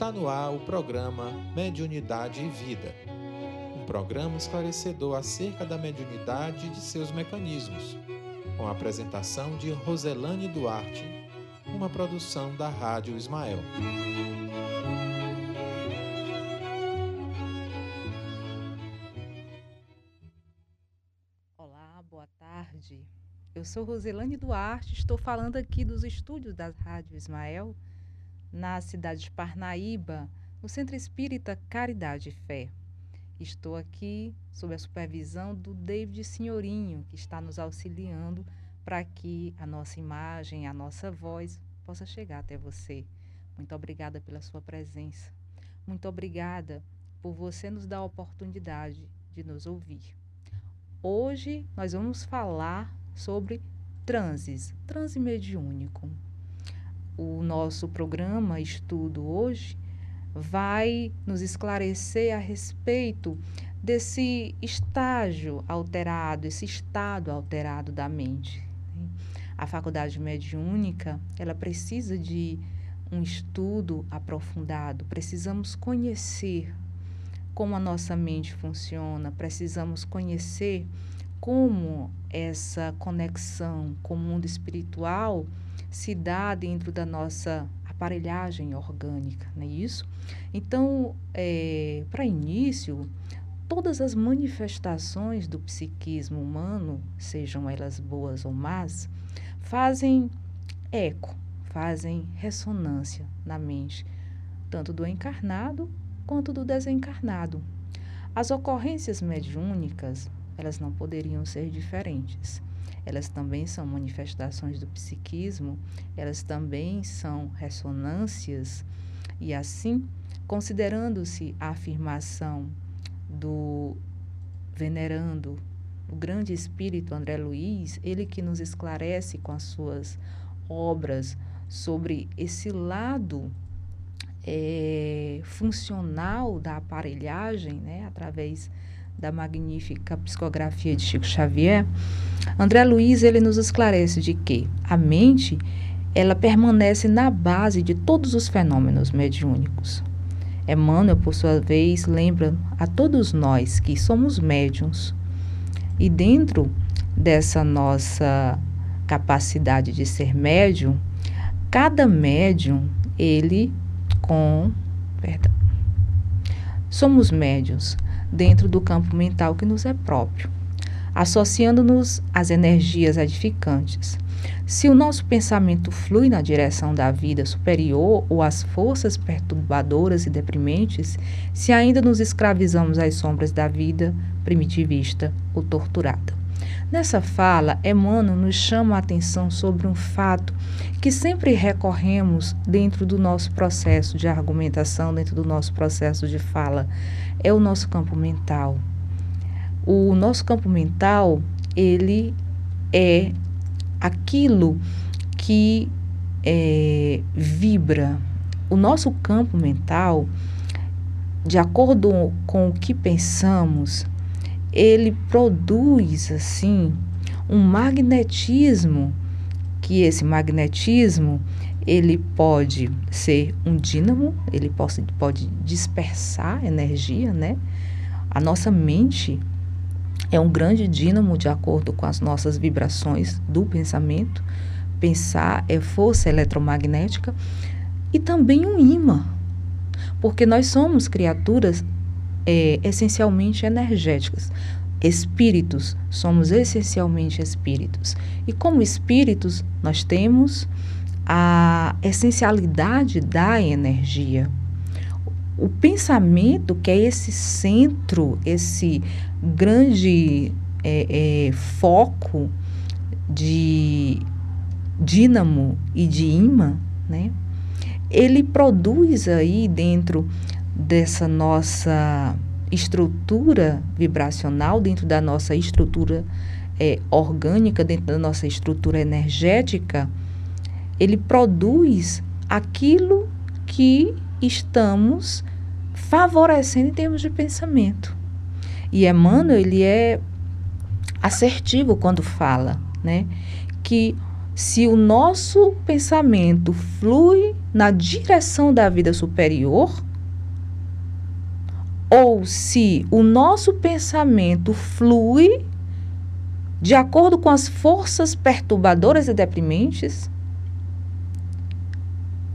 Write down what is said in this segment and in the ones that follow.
Está no ar o programa Mediunidade e Vida, um programa esclarecedor acerca da mediunidade e de seus mecanismos, com a apresentação de Roselane Duarte, uma produção da Rádio Ismael. Olá, boa tarde. Eu sou Roselane Duarte, estou falando aqui dos estúdios da Rádio Ismael na cidade de Parnaíba, no Centro Espírita Caridade e Fé. Estou aqui sob a supervisão do David Senhorinho, que está nos auxiliando para que a nossa imagem, a nossa voz possa chegar até você. Muito obrigada pela sua presença. Muito obrigada por você nos dar a oportunidade de nos ouvir. Hoje nós vamos falar sobre transes, transe mediúnico o nosso programa estudo hoje vai nos esclarecer a respeito desse estágio alterado, esse estado alterado da mente. A faculdade mediúnica, ela precisa de um estudo aprofundado, precisamos conhecer como a nossa mente funciona, precisamos conhecer como essa conexão com o mundo espiritual se dá dentro da nossa aparelhagem orgânica, não é isso? Então, é, para início, todas as manifestações do psiquismo humano, sejam elas boas ou más, fazem eco, fazem ressonância na mente, tanto do encarnado quanto do desencarnado. As ocorrências mediúnicas, elas não poderiam ser diferentes elas também são manifestações do psiquismo, elas também são ressonâncias, e assim, considerando-se a afirmação do venerando o grande espírito André Luiz, ele que nos esclarece com as suas obras sobre esse lado é, funcional da aparelhagem, né, através da magnífica psicografia de Chico Xavier, André Luiz ele nos esclarece de que a mente ela permanece na base de todos os fenômenos mediúnicos. Emmanuel, por sua vez, lembra a todos nós que somos médiums. E dentro dessa nossa capacidade de ser médium, cada médium, ele com. Perdão. Somos médiums dentro do campo mental que nos é próprio, associando-nos às energias edificantes. Se o nosso pensamento flui na direção da vida superior ou às forças perturbadoras e deprimentes, se ainda nos escravizamos às sombras da vida primitivista ou torturada. Nessa fala, Emmanuel nos chama a atenção sobre um fato que sempre recorremos dentro do nosso processo de argumentação, dentro do nosso processo de fala, é o nosso campo mental. O nosso campo mental, ele é aquilo que é, vibra. O nosso campo mental, de acordo com o que pensamos, ele produz assim um magnetismo que esse magnetismo ele pode ser um dínamo, ele pode, pode dispersar energia, né? A nossa mente é um grande dínamo de acordo com as nossas vibrações do pensamento. Pensar é força eletromagnética e também um imã, porque nós somos criaturas é, essencialmente energéticas. Espíritos, somos essencialmente espíritos. E como espíritos, nós temos a essencialidade da energia. O pensamento, que é esse centro, esse grande é, é, foco de dínamo e de imã, né? ele produz aí dentro dessa nossa estrutura vibracional, dentro da nossa estrutura é, orgânica, dentro da nossa estrutura energética, ele produz aquilo que estamos favorecendo em termos de pensamento. E Emmanuel, ele é assertivo quando fala, né? Que se o nosso pensamento flui na direção da vida superior ou se o nosso pensamento flui de acordo com as forças perturbadoras e deprimentes.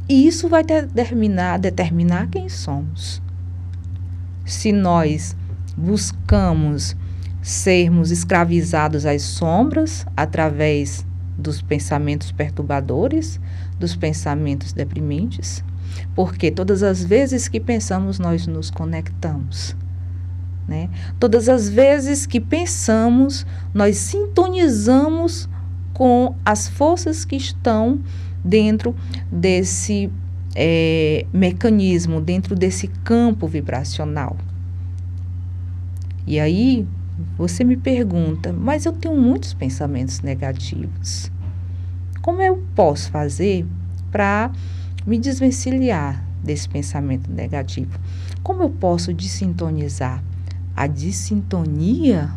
E isso vai determinar, determinar quem somos. Se nós buscamos sermos escravizados às sombras através dos pensamentos perturbadores, dos pensamentos deprimentes, porque todas as vezes que pensamos, nós nos conectamos. Né? Todas as vezes que pensamos, nós sintonizamos com as forças que estão dentro desse é, mecanismo, dentro desse campo vibracional. E aí você me pergunta, mas eu tenho muitos pensamentos negativos. Como eu posso fazer para me desvencilhar desse pensamento negativo? Como eu posso desintonizar? A dissintonia,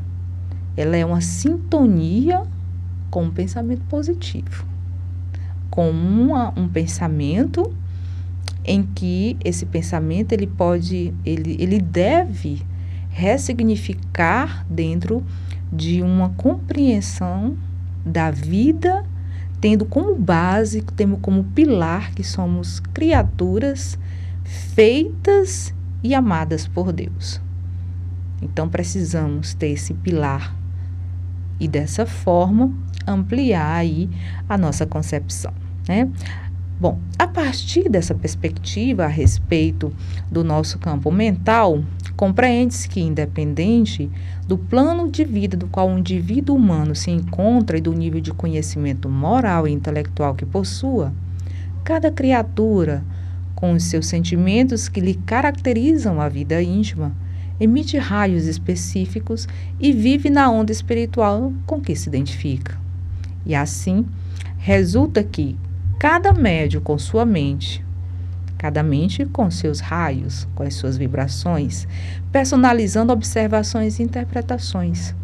ela é uma sintonia com um pensamento positivo. Com uma, um pensamento em que esse pensamento ele pode, ele, ele deve ressignificar dentro de uma compreensão da vida tendo como base, tendo como pilar que somos criaturas feitas e amadas por Deus. Então precisamos ter esse pilar e dessa forma ampliar aí a nossa concepção, né? Bom, a partir dessa perspectiva a respeito do nosso campo mental, compreende-se que, independente do plano de vida do qual o indivíduo humano se encontra e do nível de conhecimento moral e intelectual que possua, cada criatura, com os seus sentimentos que lhe caracterizam a vida íntima, emite raios específicos e vive na onda espiritual com que se identifica. E assim, resulta que cada médio com sua mente, cada mente com seus raios, com as suas vibrações, personalizando observações e interpretações.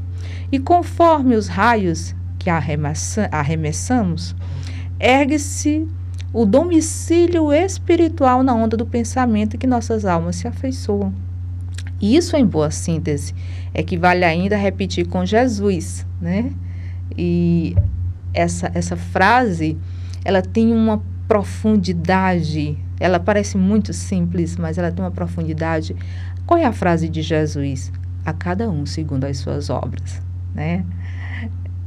E conforme os raios que arremessamos, ergue-se o domicílio espiritual na onda do pensamento que nossas almas se afeiçoam. Isso, em boa síntese, equivale ainda a repetir com Jesus, né? E essa, essa frase ela tem uma profundidade. Ela parece muito simples, mas ela tem uma profundidade. Qual é a frase de Jesus? A cada um segundo as suas obras, né?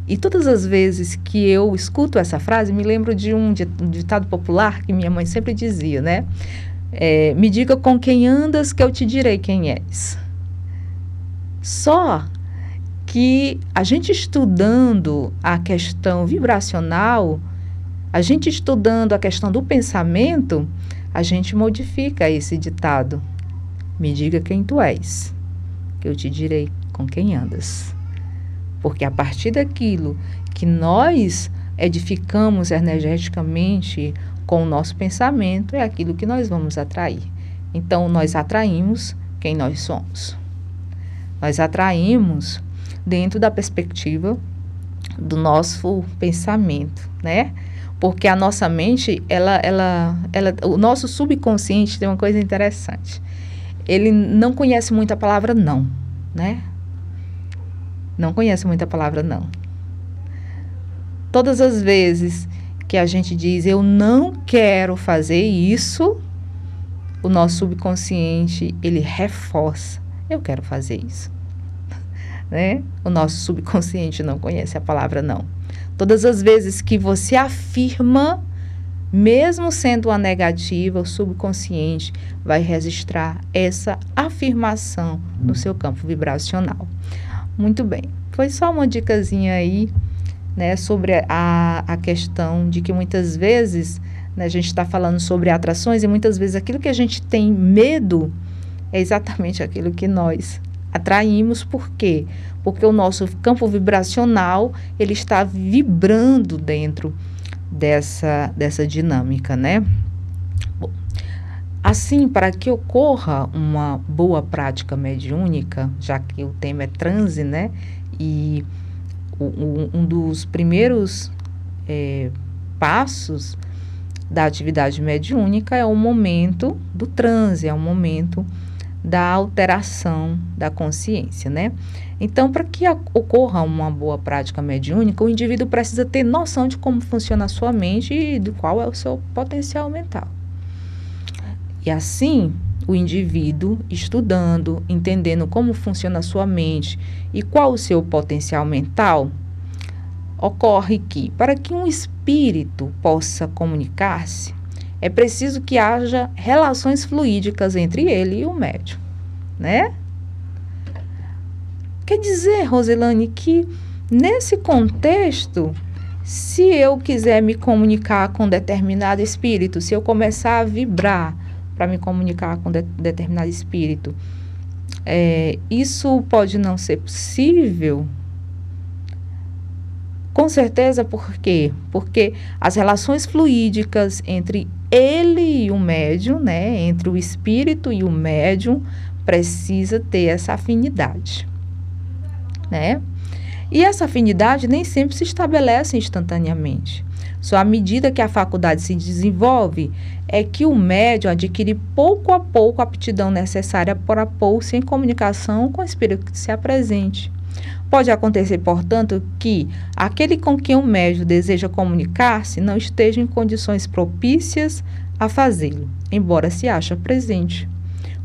E todas as vezes que eu escuto essa frase, me lembro de um ditado popular que minha mãe sempre dizia, né? É, me diga com quem andas que eu te direi quem és. Só que a gente estudando a questão vibracional, a gente estudando a questão do pensamento, a gente modifica esse ditado. Me diga quem tu és, que eu te direi com quem andas. Porque a partir daquilo que nós edificamos energeticamente com o nosso pensamento, é aquilo que nós vamos atrair. Então, nós atraímos quem nós somos. Nós atraímos dentro da perspectiva do nosso pensamento, né? porque a nossa mente, ela, ela, ela, o nosso subconsciente tem uma coisa interessante. Ele não conhece muito a palavra não, né? Não conhece muito a palavra não. Todas as vezes que a gente diz eu não quero fazer isso, o nosso subconsciente ele reforça. Eu quero fazer isso. né? O nosso subconsciente não conhece a palavra não. Todas as vezes que você afirma, mesmo sendo uma negativa, o subconsciente vai registrar essa afirmação no seu campo vibracional. Muito bem. Foi só uma dicasinha aí, né, sobre a, a questão de que muitas vezes né, a gente está falando sobre atrações e muitas vezes aquilo que a gente tem medo é exatamente aquilo que nós atraímos. Por quê? porque o nosso campo vibracional ele está vibrando dentro dessa, dessa dinâmica, né? Bom, assim, para que ocorra uma boa prática mediúnica, já que o tema é transe, né? E o, um dos primeiros é, passos da atividade mediúnica é o momento do transe, é o momento da alteração da consciência, né? Então, para que ocorra uma boa prática mediúnica, o indivíduo precisa ter noção de como funciona a sua mente e de qual é o seu potencial mental. E assim, o indivíduo estudando, entendendo como funciona a sua mente e qual o seu potencial mental, ocorre que, para que um espírito possa comunicar-se, é preciso que haja relações fluídicas entre ele e o médium, né? Quer dizer, Roselane, que nesse contexto, se eu quiser me comunicar com determinado espírito, se eu começar a vibrar para me comunicar com de, determinado espírito, é, isso pode não ser possível com certeza, por quê? Porque as relações fluídicas entre ele e o médium, né, entre o espírito e o médium, precisa ter essa afinidade, né? E essa afinidade nem sempre se estabelece instantaneamente. Só à medida que a faculdade se desenvolve é que o médium adquire pouco a pouco a aptidão necessária para pôr-se em comunicação com o espírito que se apresente. Pode acontecer, portanto, que aquele com quem o médium deseja comunicar-se não esteja em condições propícias a fazê-lo, embora se ache presente.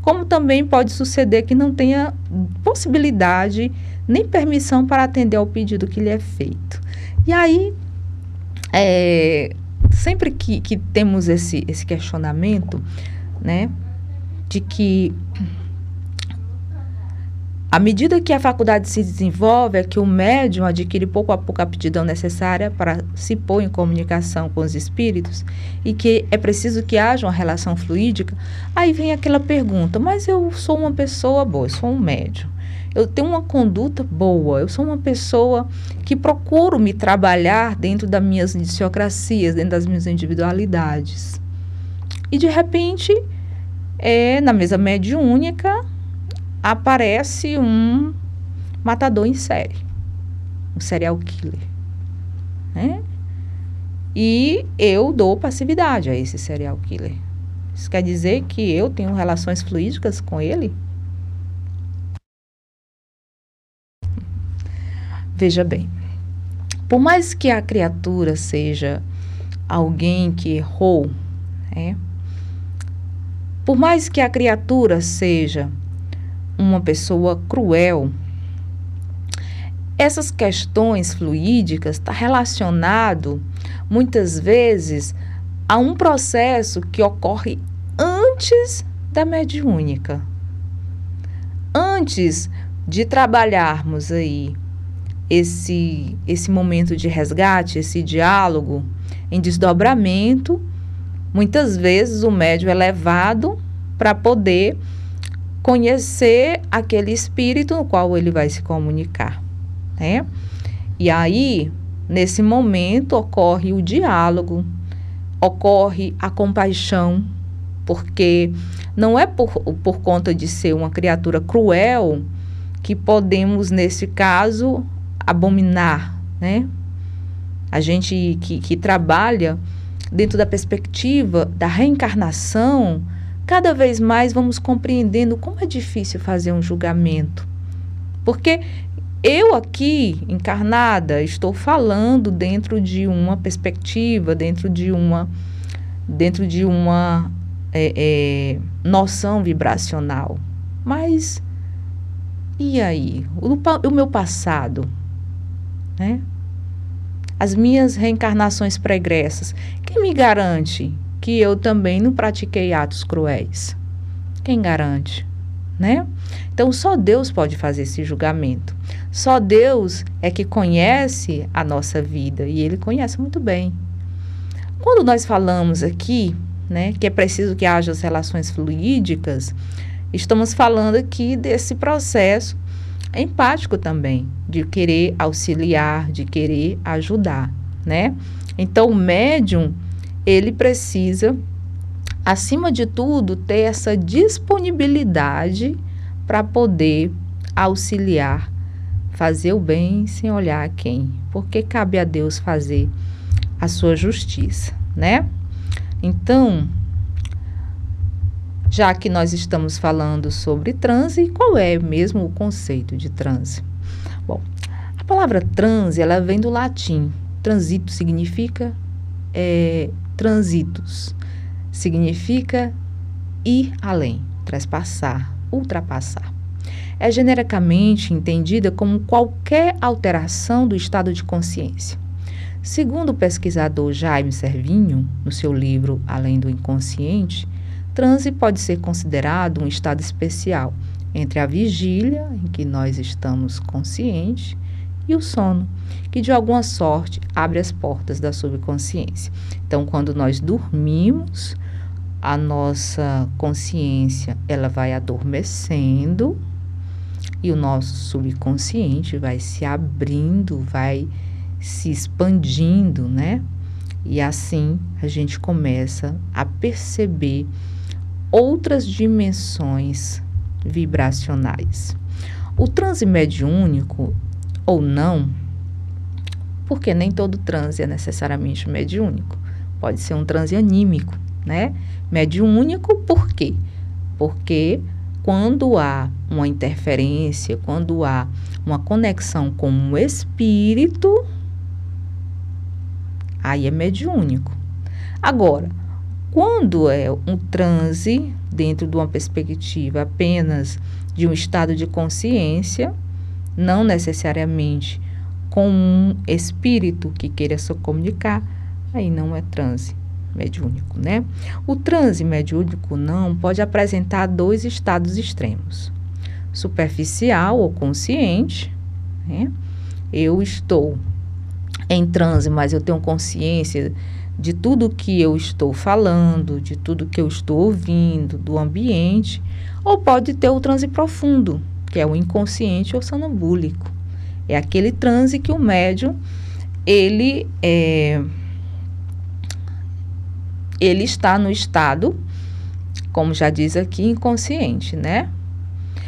Como também pode suceder que não tenha possibilidade nem permissão para atender ao pedido que lhe é feito. E aí, é, sempre que, que temos esse, esse questionamento, né, de que à medida que a faculdade se desenvolve, é que o médium adquire pouco a pouco a aptidão necessária para se pôr em comunicação com os espíritos e que é preciso que haja uma relação fluídica, aí vem aquela pergunta: mas eu sou uma pessoa boa, eu sou um médium. Eu tenho uma conduta boa, eu sou uma pessoa que procuro me trabalhar dentro das minhas idiosincrasias, dentro das minhas individualidades. E de repente, é, na mesa mediúnica, aparece um matador em série, um serial killer. Né? E eu dou passividade a esse serial killer. Isso quer dizer que eu tenho relações fluídicas com ele? Veja bem, por mais que a criatura seja alguém que errou, né? por mais que a criatura seja uma pessoa cruel. Essas questões fluídicas está relacionado muitas vezes a um processo que ocorre antes da mediúnica. Antes de trabalharmos aí esse esse momento de resgate, esse diálogo em desdobramento, muitas vezes o médium é levado para poder conhecer aquele espírito no qual ele vai se comunicar, né? E aí, nesse momento, ocorre o diálogo, ocorre a compaixão, porque não é por, por conta de ser uma criatura cruel que podemos, nesse caso, abominar, né? A gente que, que trabalha dentro da perspectiva da reencarnação, cada vez mais vamos compreendendo como é difícil fazer um julgamento. Porque eu aqui, encarnada, estou falando dentro de uma perspectiva, dentro de uma, dentro de uma é, é, noção vibracional. Mas e aí? O, o meu passado, né? As minhas reencarnações pregressas, quem me garante que eu também não pratiquei atos cruéis. Quem garante? Né? Então, só Deus pode fazer esse julgamento. Só Deus é que conhece a nossa vida e Ele conhece muito bem. Quando nós falamos aqui, né, que é preciso que haja as relações fluídicas, estamos falando aqui desse processo empático também, de querer auxiliar, de querer ajudar, né? Então, o médium, ele precisa, acima de tudo, ter essa disponibilidade para poder auxiliar, fazer o bem sem olhar a quem, porque cabe a Deus fazer a sua justiça, né? Então, já que nós estamos falando sobre transe, qual é mesmo o conceito de transe? Bom, a palavra transe, ela vem do latim. Transito significa é, transitos, significa ir além, trespassar, ultrapassar. É genericamente entendida como qualquer alteração do estado de consciência. Segundo o pesquisador Jaime Servinho, no seu livro Além do Inconsciente, transe pode ser considerado um estado especial entre a vigília, em que nós estamos conscientes, e o sono, que de alguma sorte abre as portas da subconsciência. Então, quando nós dormimos, a nossa consciência ela vai adormecendo e o nosso subconsciente vai se abrindo, vai se expandindo, né? E assim a gente começa a perceber outras dimensões vibracionais. O transe mediúnico ou não, porque nem todo transe é necessariamente mediúnico. Pode ser um transe anímico, né? Mediúnico por quê? Porque quando há uma interferência, quando há uma conexão com o espírito, aí é mediúnico. Agora, quando é um transe dentro de uma perspectiva apenas de um estado de consciência, não necessariamente com um espírito que queira se comunicar, aí não é transe mediúnico, né? O transe mediúnico não pode apresentar dois estados extremos: superficial ou consciente, né? Eu estou em transe, mas eu tenho consciência de tudo que eu estou falando, de tudo que eu estou ouvindo, do ambiente, ou pode ter o transe profundo, que é o inconsciente ou sonambúlico. É aquele transe que o médium ele é, ele está no estado, como já diz aqui, inconsciente, né?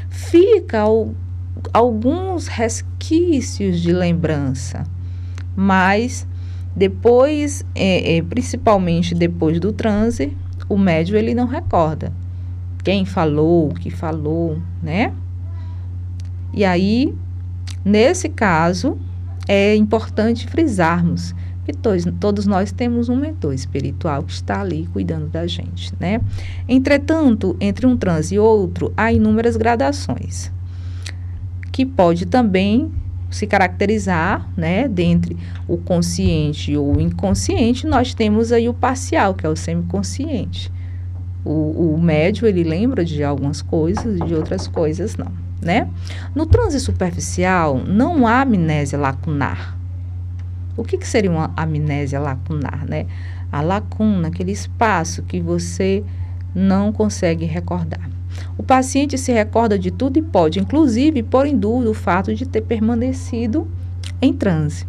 Fica o, alguns resquícios de lembrança, mas depois, é, é, principalmente depois do transe, o médium ele não recorda quem falou, o que falou, né? E aí, nesse caso, é importante frisarmos que todos, todos nós temos um mentor espiritual que está ali cuidando da gente, né? Entretanto, entre um transe e outro, há inúmeras gradações, que pode também se caracterizar, né, dentre o consciente ou o inconsciente, nós temos aí o parcial, que é o semiconsciente. O, o médio, ele lembra de algumas coisas, de outras coisas não né? No transe superficial, não há amnésia lacunar. O que, que seria uma amnésia lacunar, né? A lacuna, aquele espaço que você não consegue recordar. O paciente se recorda de tudo e pode, inclusive, pôr em dúvida o fato de ter permanecido em transe.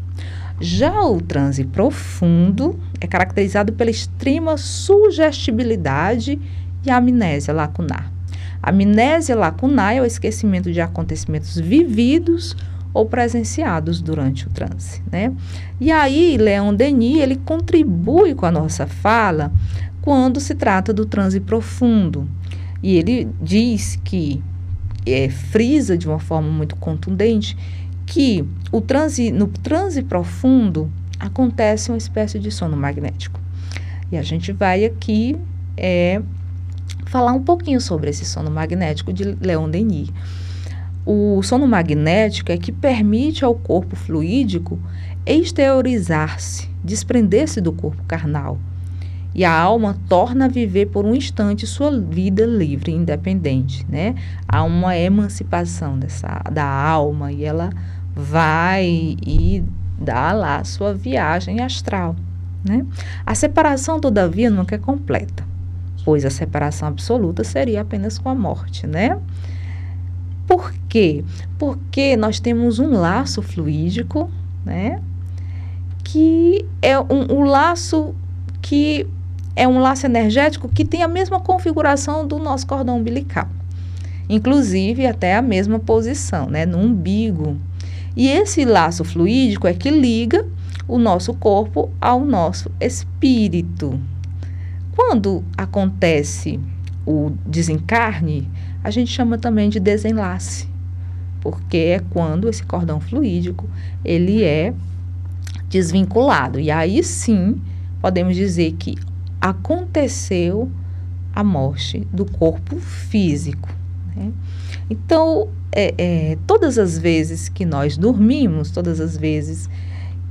Já o transe profundo é caracterizado pela extrema sugestibilidade e amnésia lacunar. A amnésia lacunar é o esquecimento de acontecimentos vividos ou presenciados durante o transe, né? E aí, Leon Denis, ele contribui com a nossa fala quando se trata do transe profundo. E ele diz que é, frisa de uma forma muito contundente que o transe, no transe profundo acontece uma espécie de sono magnético. E a gente vai aqui é, falar um pouquinho sobre esse sono magnético de Leon Denis. O sono magnético é que permite ao corpo fluídico exteriorizar-se, desprender-se do corpo carnal. E a alma torna a viver por um instante sua vida livre independente, né? Há uma emancipação dessa, da alma e ela vai e dá lá sua viagem astral, né? A separação, todavia, nunca é completa pois a separação absoluta seria apenas com a morte, né? Por quê? Porque nós temos um laço fluídico, né? Que é um, um laço que é um laço energético que tem a mesma configuração do nosso cordão umbilical. Inclusive até a mesma posição, né? No umbigo. E esse laço fluídico é que liga o nosso corpo ao nosso espírito, Quando acontece o desencarne, a gente chama também de desenlace, porque é quando esse cordão fluídico ele é desvinculado. E aí sim podemos dizer que aconteceu a morte do corpo físico. Né? Então, é, é, todas as vezes que nós dormimos, todas as vezes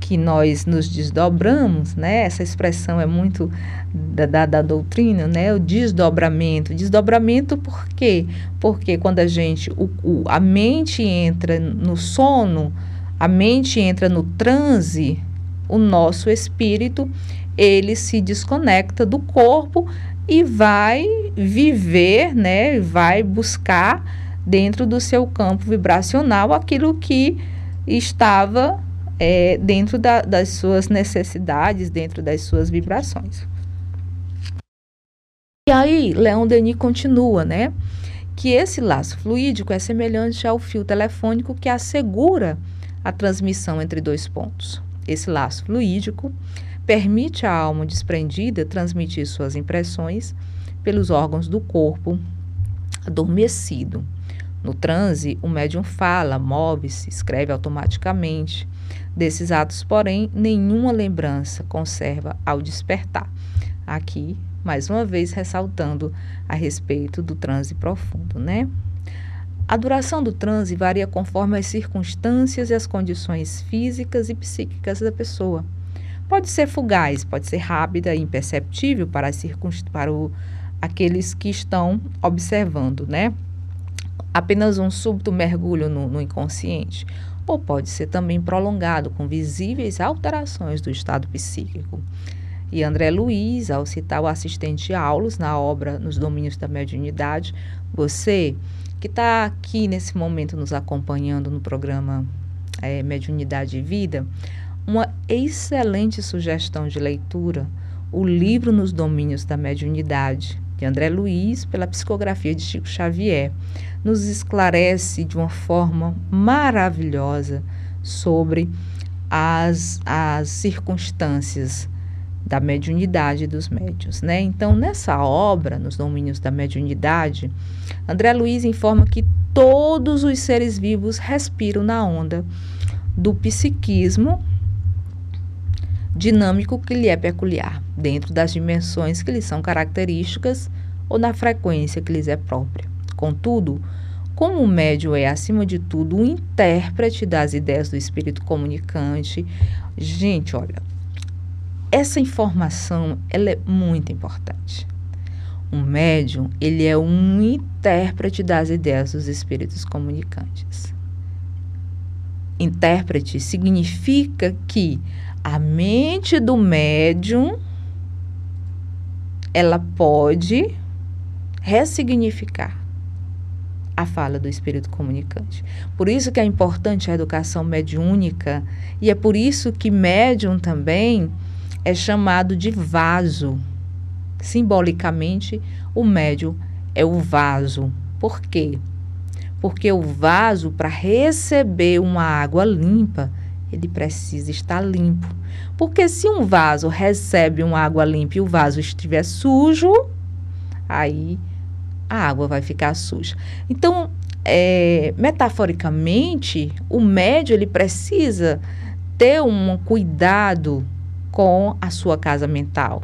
que nós nos desdobramos, né? Essa expressão é muito da, da, da, doutrina, né? O desdobramento. Desdobramento por quê? Porque quando a gente, o, o, a mente entra no sono, a mente entra no transe, o nosso espírito, ele se desconecta do corpo e vai viver, né? Vai buscar dentro do seu campo vibracional aquilo que estava é, dentro da, das suas necessidades, dentro das suas vibrações. E aí, Leon Denis continua, né? Que esse laço fluídico é semelhante ao fio telefônico que assegura a transmissão entre dois pontos. Esse laço fluídico permite à alma desprendida transmitir suas impressões pelos órgãos do corpo adormecido. No transe, o médium fala, move-se, escreve automaticamente, Desses atos, porém, nenhuma lembrança conserva ao despertar. Aqui, mais uma vez, ressaltando a respeito do transe profundo, né? A duração do transe varia conforme as circunstâncias e as condições físicas e psíquicas da pessoa. Pode ser fugaz, pode ser rápida e imperceptível para, para o, aqueles que estão observando, né? Apenas um súbito mergulho no, no inconsciente ou pode ser também prolongado com visíveis alterações do estado psíquico. E André Luiz, ao citar o assistente Aulos na obra Nos Domínios da Mediunidade, você que está aqui nesse momento nos acompanhando no programa é, Mediunidade e Vida, uma excelente sugestão de leitura, o livro Nos Domínios da Mediunidade, de André Luiz, pela psicografia de Chico Xavier nos esclarece de uma forma maravilhosa sobre as, as circunstâncias da mediunidade dos médios, né? Então, nessa obra, nos domínios da mediunidade, André Luiz informa que todos os seres vivos respiram na onda do psiquismo dinâmico que lhe é peculiar, dentro das dimensões que lhe são características ou na frequência que lhes é própria. Contudo, como o médium é, acima de tudo, um intérprete das ideias do espírito comunicante, gente, olha, essa informação ela é muito importante. Um médium, ele é um intérprete das ideias dos espíritos comunicantes. Intérprete significa que a mente do médium ela pode ressignificar a fala do espírito comunicante. Por isso que é importante a educação mediúnica e é por isso que médium também é chamado de vaso. Simbolicamente, o médium é o vaso. Por quê? Porque o vaso, para receber uma água limpa, ele precisa estar limpo. Porque se um vaso recebe uma água limpa e o vaso estiver sujo, aí a água vai ficar suja. Então, é, metaforicamente, o médio ele precisa ter um cuidado com a sua casa mental,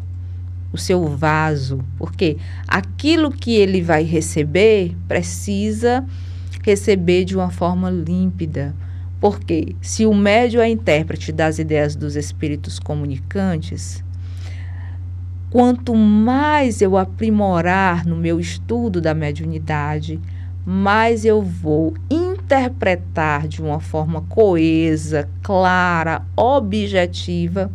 o seu vaso, porque aquilo que ele vai receber precisa receber de uma forma límpida. Porque se o médio é intérprete das ideias dos espíritos comunicantes, Quanto mais eu aprimorar no meu estudo da mediunidade, mais eu vou interpretar de uma forma coesa, clara, objetiva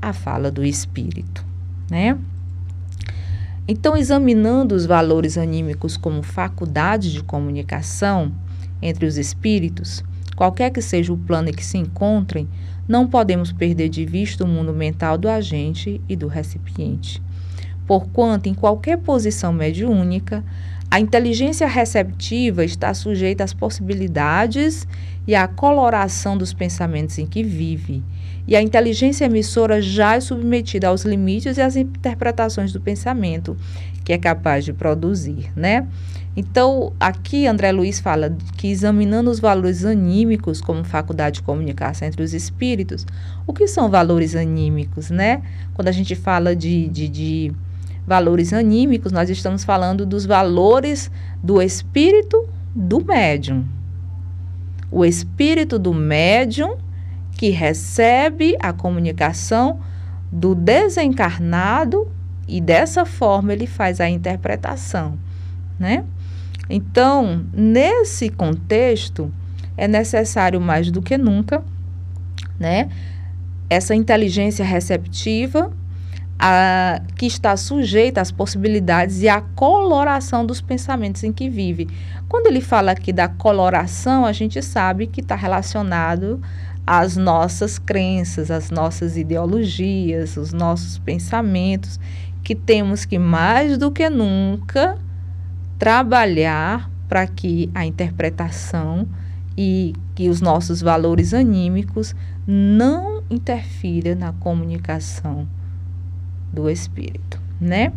a fala do espírito, né? Então, examinando os valores anímicos como faculdades de comunicação entre os espíritos, qualquer que seja o plano em que se encontrem, não podemos perder de vista o mundo mental do agente e do recipiente. Porquanto, em qualquer posição mediúnica, a inteligência receptiva está sujeita às possibilidades e à coloração dos pensamentos em que vive. e a inteligência emissora já é submetida aos limites e às interpretações do pensamento que é capaz de produzir, né? Então, aqui André Luiz fala que examinando os valores anímicos como faculdade de comunicação entre os espíritos, o que são valores anímicos, né? Quando a gente fala de, de, de valores anímicos, nós estamos falando dos valores do espírito do médium. O espírito do médium que recebe a comunicação do desencarnado e dessa forma ele faz a interpretação, né? Então, nesse contexto, é necessário mais do que nunca, né? Essa inteligência receptiva a, que está sujeita às possibilidades e à coloração dos pensamentos em que vive. Quando ele fala aqui da coloração, a gente sabe que está relacionado às nossas crenças, às nossas ideologias, os nossos pensamentos, que temos que mais do que nunca trabalhar para que a interpretação e que os nossos valores anímicos não interfiram na comunicação do espírito, né?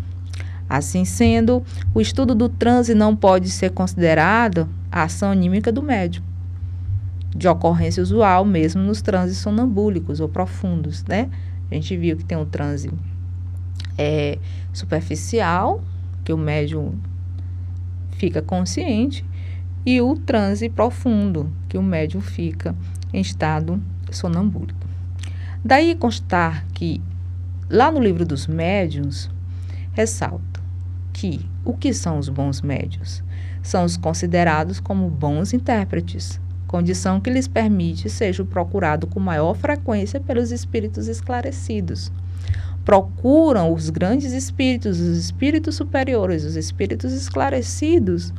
Assim sendo, o estudo do transe não pode ser considerado a ação anímica do médium, de ocorrência usual mesmo nos transes sonambúlicos ou profundos, né? A gente viu que tem um transe é, superficial, que o médium fica consciente, e o transe profundo, que o médium fica em estado sonambúlico. Daí constar que Lá no livro dos médiuns, ressalta que o que são os bons médiuns? São os considerados como bons intérpretes, condição que lhes permite seja procurado com maior frequência pelos espíritos esclarecidos. Procuram os grandes espíritos, os espíritos superiores, os espíritos esclarecidos,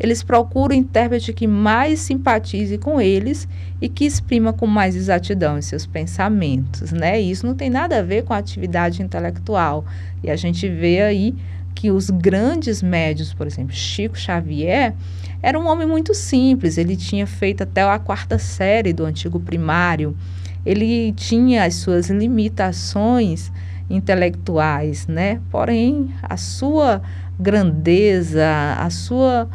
eles procuram o intérprete que mais simpatize com eles e que exprima com mais exatidão os seus pensamentos, né? Isso não tem nada a ver com a atividade intelectual. E a gente vê aí que os grandes médios, por exemplo, Chico Xavier, era um homem muito simples, ele tinha feito até a quarta série do antigo primário, ele tinha as suas limitações intelectuais, né? Porém, a sua grandeza, a sua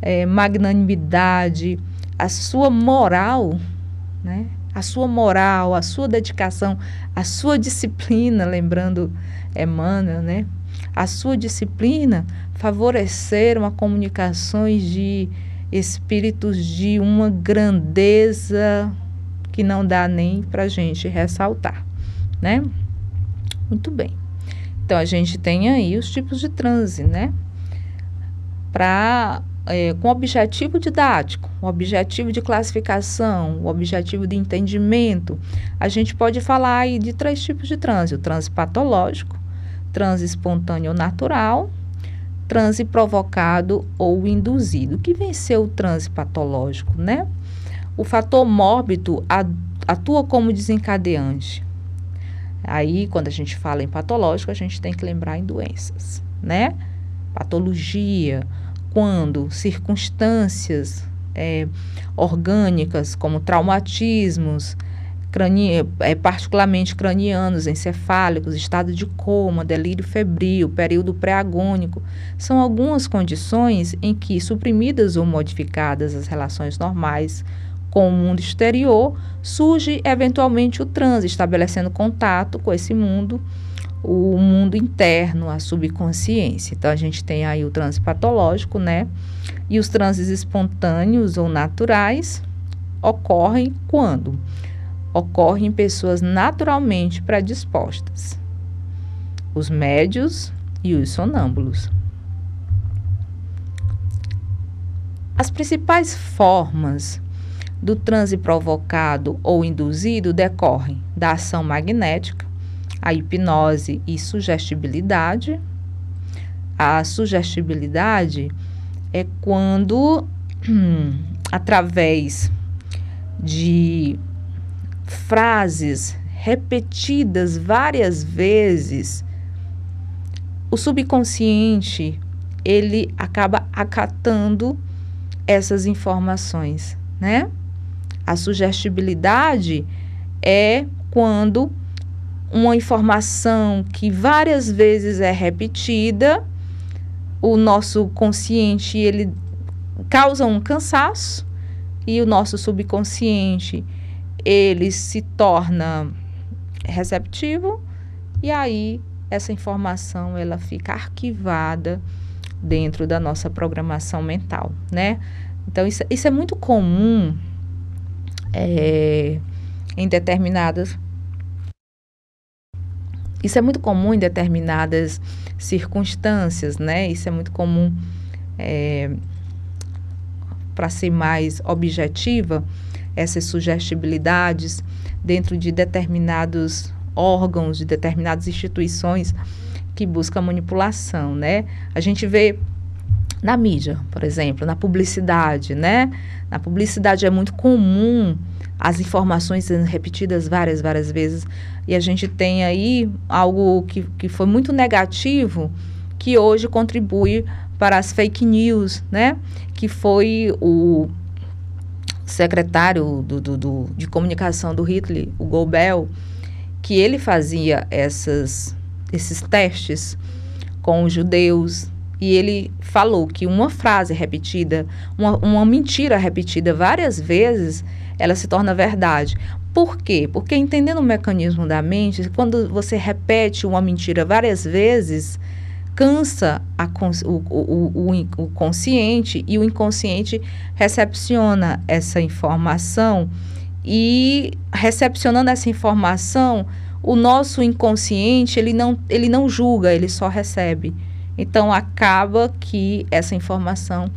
é, magnanimidade, a sua moral, né? a sua moral, a sua dedicação, a sua disciplina, lembrando Emmanuel, né? a sua disciplina favoreceram a comunicações de espíritos de uma grandeza que não dá nem para gente ressaltar, né? Muito bem. Então, a gente tem aí os tipos de transe, né? Para é, com objetivo didático, um objetivo de classificação, um objetivo de entendimento, a gente pode falar aí de três tipos de transe: o transe patológico, transe espontâneo ou natural, transe provocado ou induzido. O que vem ser o transe patológico, né? O fator mórbido atua como desencadeante. Aí, quando a gente fala em patológico, a gente tem que lembrar em doenças, né? Patologia, quando circunstâncias é, orgânicas, como traumatismos, crani é, particularmente cranianos, encefálicos, estado de coma, delírio febril, período pré-agônico, são algumas condições em que, suprimidas ou modificadas as relações normais com o mundo exterior, surge eventualmente o transe, estabelecendo contato com esse mundo o mundo interno, a subconsciência. Então a gente tem aí o transe patológico, né? E os transes espontâneos ou naturais ocorrem quando? Ocorrem em pessoas naturalmente predispostas. Os médios e os sonâmbulos. As principais formas do transe provocado ou induzido decorrem da ação magnética, a hipnose e sugestibilidade. A sugestibilidade é quando, através de frases repetidas várias vezes, o subconsciente ele acaba acatando essas informações, né? A sugestibilidade é quando uma informação que várias vezes é repetida, o nosso consciente ele causa um cansaço e o nosso subconsciente ele se torna receptivo e aí essa informação ela fica arquivada dentro da nossa programação mental, né? Então isso, isso é muito comum é, em determinadas isso é muito comum em determinadas circunstâncias, né? Isso é muito comum é, para ser mais objetiva, essas sugestibilidades dentro de determinados órgãos, de determinadas instituições que buscam manipulação, né? A gente vê na mídia, por exemplo, na publicidade, né? Na publicidade é muito comum as informações sendo repetidas várias, várias vezes. E a gente tem aí algo que, que foi muito negativo, que hoje contribui para as fake news, né? Que foi o secretário do, do, do, de comunicação do Hitler, o Goebbels, que ele fazia essas, esses testes com os judeus e ele falou que uma frase repetida, uma, uma mentira repetida várias vezes, ela se torna verdade. Por quê? Porque entendendo o mecanismo da mente, quando você repete uma mentira várias vezes, cansa a, o, o, o, o consciente e o inconsciente recepciona essa informação e recepcionando essa informação, o nosso inconsciente ele não, ele não julga, ele só recebe. Então acaba que essa informação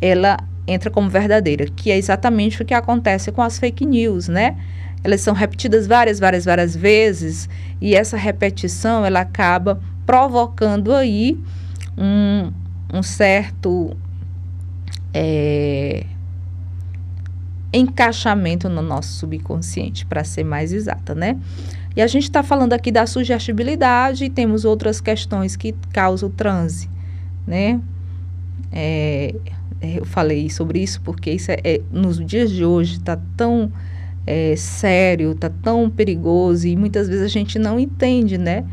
ela entra como verdadeira, que é exatamente o que acontece com as fake news, né? Elas são repetidas várias, várias, várias vezes e essa repetição ela acaba provocando aí um, um certo é, encaixamento no nosso subconsciente, para ser mais exata, né? E a gente está falando aqui da sugestibilidade e temos outras questões que causam transe, né? É, é, eu falei sobre isso porque isso é, é nos dias de hoje está tão é, sério, está tão perigoso e muitas vezes a gente não entende, né?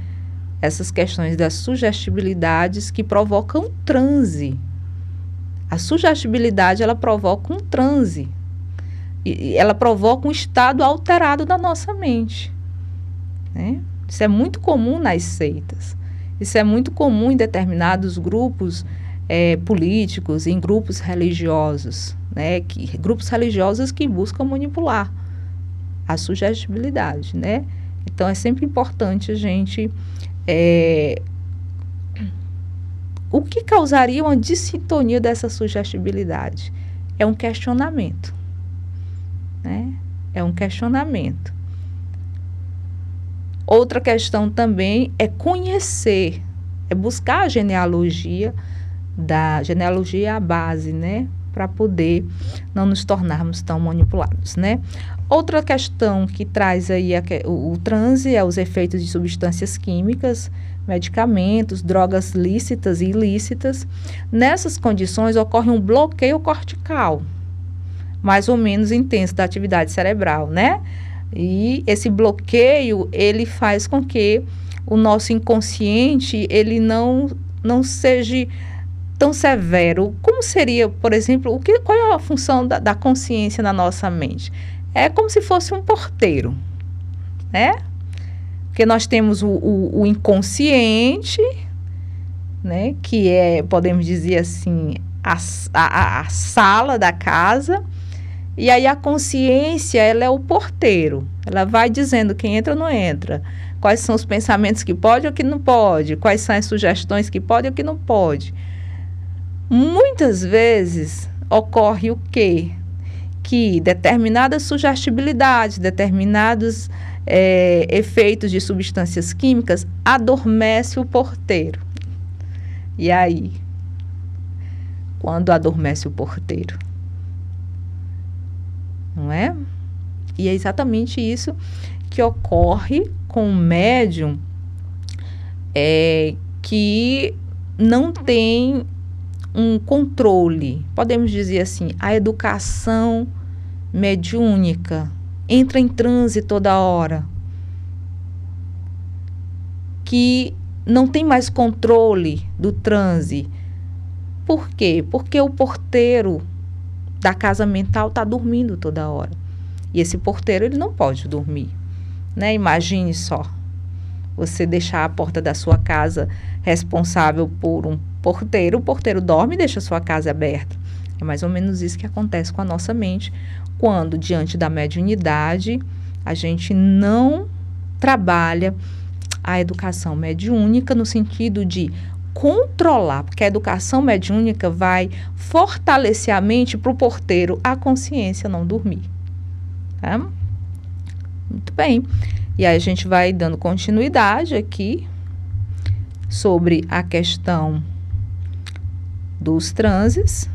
Essas questões das sugestibilidades que provocam transe. A sugestibilidade ela provoca um transe. E ela provoca um estado alterado da nossa mente. Né? Isso é muito comum nas seitas. Isso é muito comum em determinados grupos é, políticos, em grupos religiosos, né? Que, grupos religiosos que buscam manipular a sugestibilidade, né? Então é sempre importante a gente é, o que causaria uma dissintonia dessa sugestibilidade? É um questionamento. Né? É um questionamento. Outra questão também é conhecer, é buscar a genealogia da genealogia a base, né, para poder não nos tornarmos tão manipulados, né? Outra questão que traz aí a, o, o transe é os efeitos de substâncias químicas, medicamentos, drogas lícitas e ilícitas. Nessas condições ocorre um bloqueio cortical, mais ou menos intenso da atividade cerebral, né? E esse bloqueio, ele faz com que o nosso inconsciente, ele não, não seja tão severo. Como seria, por exemplo, o que, qual é a função da, da consciência na nossa mente? É como se fosse um porteiro, né? Porque nós temos o, o, o inconsciente, né? Que é, podemos dizer assim, a, a, a sala da casa, e aí a consciência, ela é o porteiro. Ela vai dizendo quem entra ou não entra. Quais são os pensamentos que pode ou que não pode. Quais são as sugestões que pode ou que não pode. Muitas vezes ocorre o quê? Que determinadas sugestibilidades, determinados é, efeitos de substâncias químicas adormece o porteiro. E aí? Quando adormece o porteiro? Não é? E é exatamente isso que ocorre com o médium é, que não tem um controle, podemos dizer assim, a educação mediúnica entra em transe toda hora, que não tem mais controle do transe. Por quê? Porque o porteiro da casa mental está dormindo toda hora. E esse porteiro ele não pode dormir. Né? Imagine só. Você deixar a porta da sua casa responsável por um porteiro, o porteiro dorme e deixa a sua casa aberta. É mais ou menos isso que acontece com a nossa mente quando, diante da mediunidade, a gente não trabalha a educação mediúnica no sentido de controlar, porque a educação mediúnica vai fortalecer a mente para o porteiro a consciência não dormir. Tá? Muito bem. E aí a gente vai dando continuidade aqui sobre a questão dos transes,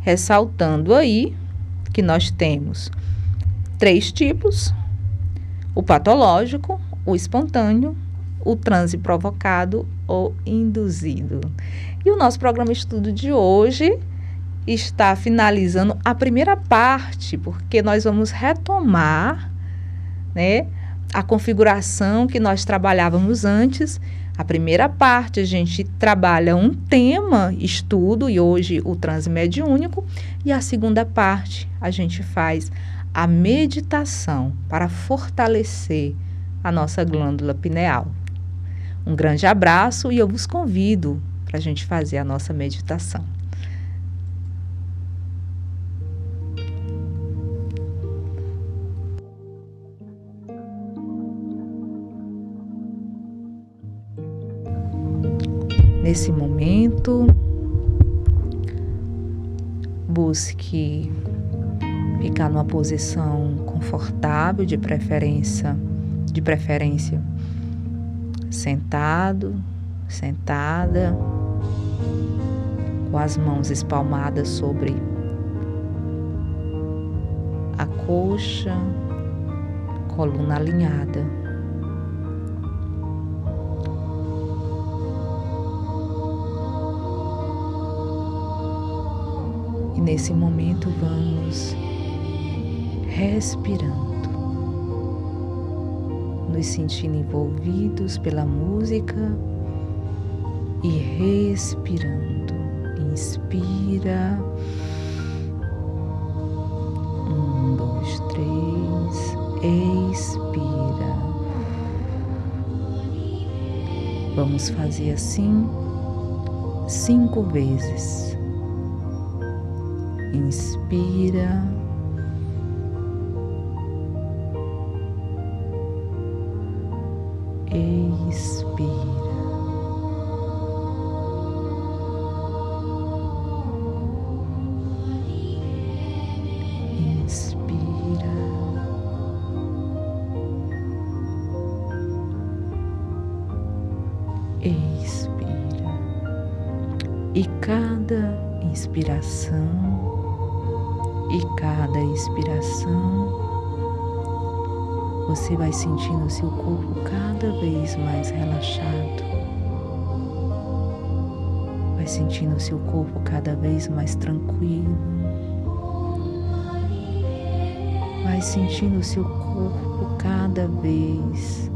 ressaltando aí que nós temos três tipos: o patológico, o espontâneo, o transe provocado ou induzido. E o nosso programa estudo de hoje está finalizando a primeira parte, porque nós vamos retomar, né, a configuração que nós trabalhávamos antes. A primeira parte a gente trabalha um tema, estudo, e hoje o transe mediúnico, e a segunda parte a gente faz a meditação para fortalecer a nossa glândula pineal. Um grande abraço e eu vos convido para a gente fazer a nossa meditação. Nesse momento, busque ficar numa posição confortável, de preferência, de preferência sentado, sentada, com as mãos espalmadas sobre a coxa, coluna alinhada. E nesse momento vamos respirando, nos sentindo envolvidos pela música e respirando. Inspira. Um, dois, três. Expira. Vamos fazer assim cinco vezes. Inspira. E cada expiração você vai sentindo o seu corpo cada vez mais relaxado. Vai sentindo o seu corpo cada vez mais tranquilo. Vai sentindo o seu corpo cada vez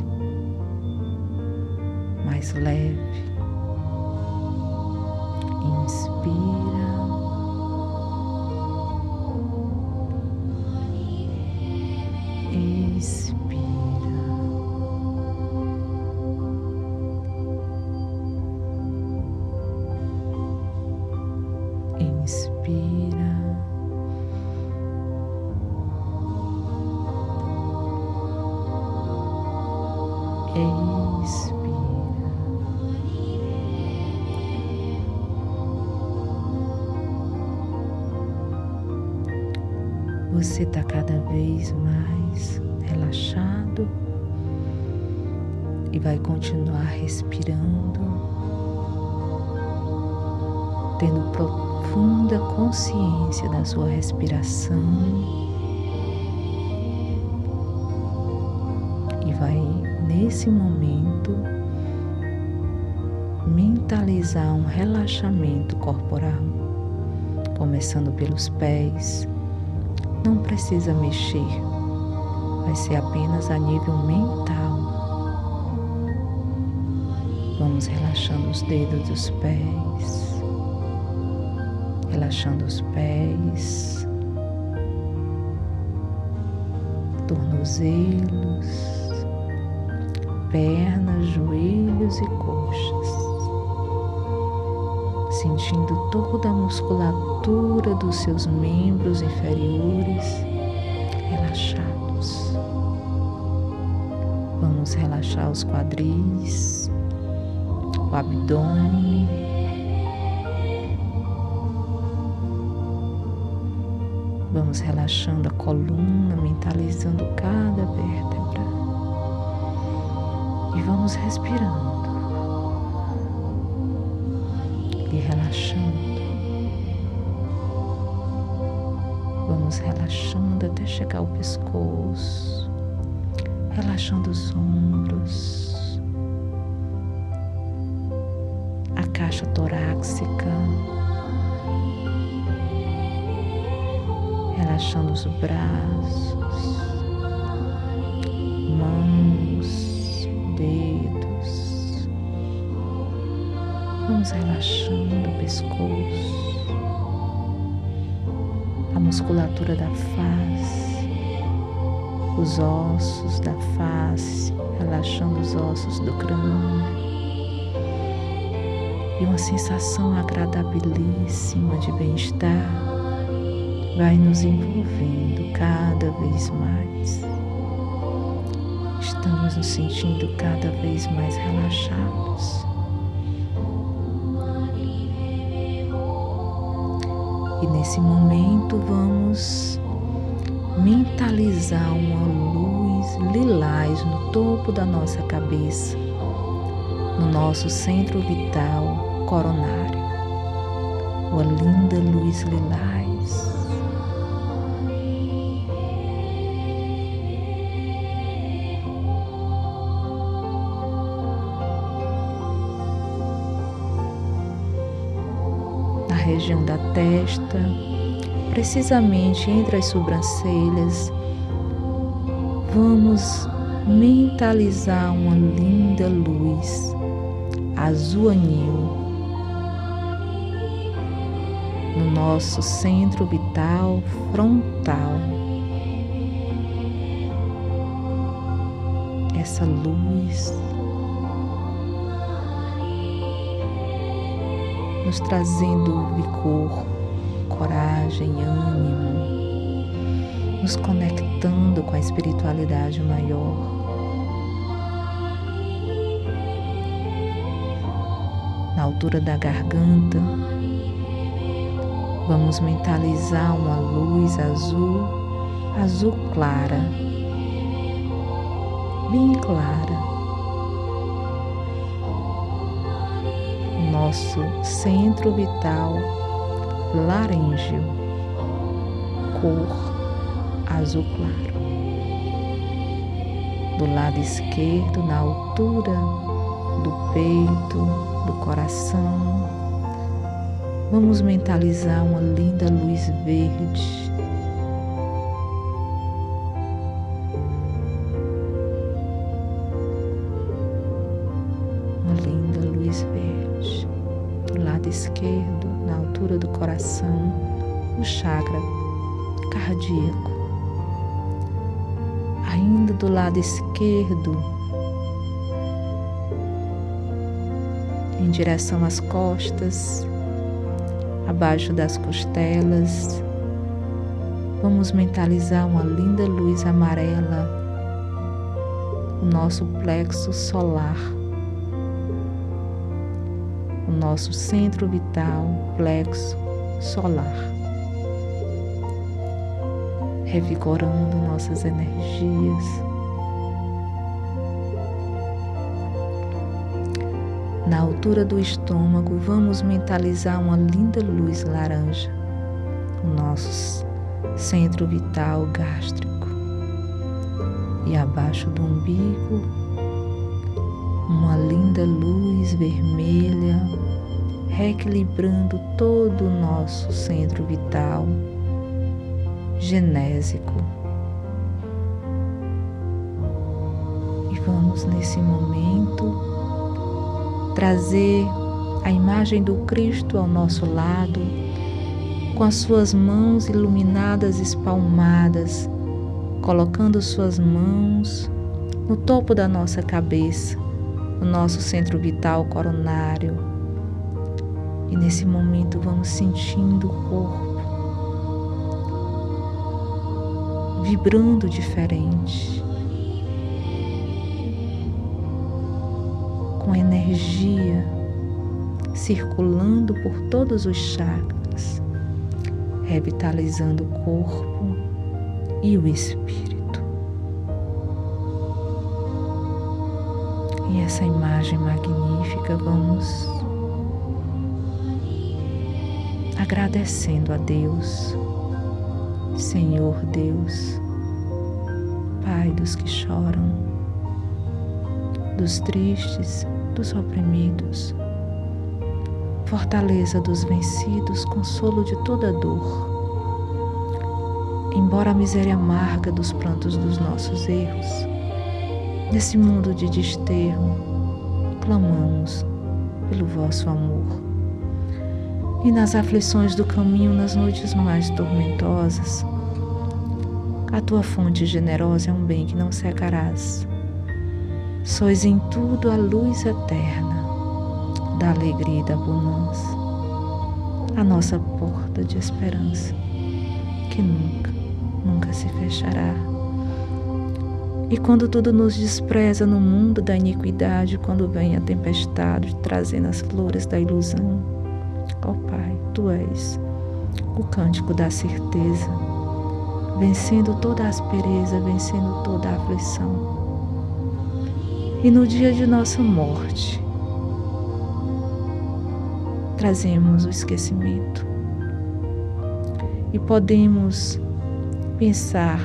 mais leve. Inspira. Precisa mexer, vai ser apenas a nível mental. Vamos relaxando os dedos dos pés, relaxando os pés, tornozelos, pernas, joelhos e coxas. Sentindo toda a musculatura dos seus membros inferiores relaxados. Vamos relaxar os quadris, o abdômen. Vamos relaxando a coluna, mentalizando cada vértebra. E vamos respirando. e relaxando. Relaxando até chegar ao pescoço, relaxando os ombros, a caixa torácica, relaxando os braços, mãos, dedos. Vamos relaxando o pescoço, musculatura da face, os ossos da face, relaxando os ossos do crânio. E uma sensação agradabilíssima de bem-estar vai nos envolvendo cada vez mais. Estamos nos sentindo cada vez mais relaxados. E nesse momento vamos mentalizar uma luz lilás no topo da nossa cabeça, no nosso centro vital coronário. Uma linda luz lilás. região da testa, precisamente entre as sobrancelhas, vamos mentalizar uma linda luz azul anil no nosso centro vital frontal. Essa luz nos trazendo vigor, coragem, ânimo, nos conectando com a espiritualidade maior. Na altura da garganta, vamos mentalizar uma luz azul, azul clara, bem clara nosso centro vital laranja, cor azul claro. Do lado esquerdo, na altura do peito, do coração, vamos mentalizar uma linda luz verde lado esquerdo, em direção às costas, abaixo das costelas, vamos mentalizar uma linda luz amarela, o nosso plexo solar nosso centro vital, plexo solar, revigorando nossas energias. Na altura do estômago, vamos mentalizar uma linda luz laranja, o nosso centro vital gástrico. E abaixo do umbigo, uma linda luz vermelha reequilibrando todo o nosso centro vital genésico. E vamos nesse momento trazer a imagem do Cristo ao nosso lado, com as suas mãos iluminadas espalmadas, colocando suas mãos no topo da nossa cabeça, no nosso centro vital coronário. E nesse momento vamos sentindo o corpo vibrando diferente, com energia circulando por todos os chakras, revitalizando o corpo e o espírito. E essa imagem magnífica vamos agradecendo a Deus Senhor Deus, Pai dos que choram, dos tristes, dos oprimidos, fortaleza dos vencidos, consolo de toda dor. Embora a miséria amarga dos prantos dos nossos erros, nesse mundo de desterro, clamamos pelo vosso amor e nas aflições do caminho, nas noites mais tormentosas. A tua fonte generosa é um bem que não secarás. Sois em tudo a luz eterna da alegria e da bonança, a nossa porta de esperança, que nunca, nunca se fechará. E quando tudo nos despreza no mundo da iniquidade, quando vem a tempestade trazendo as flores da ilusão, Ó oh, Pai, Tu és o cântico da certeza, vencendo toda a aspereza, vencendo toda a aflição. E no dia de nossa morte, trazemos o esquecimento e podemos pensar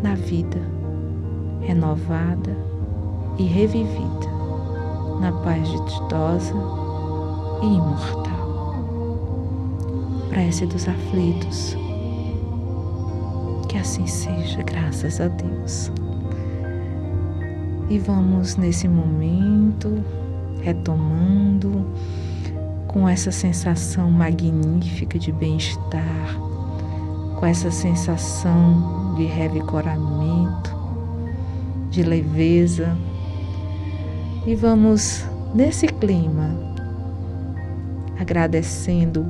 na vida renovada e revivida, na paz ditosa e imortal prece dos aflitos. Que assim seja, graças a Deus. E vamos nesse momento retomando com essa sensação magnífica de bem-estar, com essa sensação de revigoramento, de leveza. E vamos nesse clima agradecendo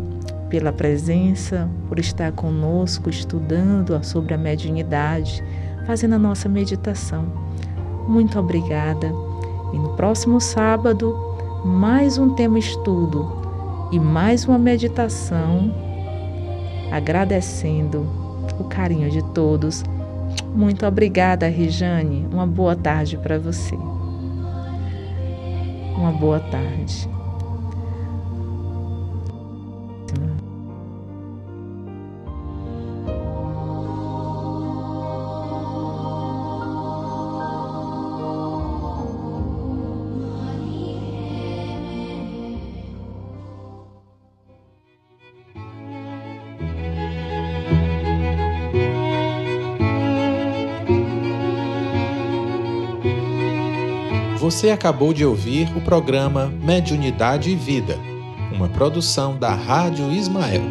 pela presença, por estar conosco estudando sobre a mediunidade, fazendo a nossa meditação. Muito obrigada. E no próximo sábado, mais um tema estudo e mais uma meditação, agradecendo o carinho de todos. Muito obrigada, Rijane. Uma boa tarde para você. Uma boa tarde. Você acabou de ouvir o programa Mediunidade e Vida, uma produção da Rádio Ismael.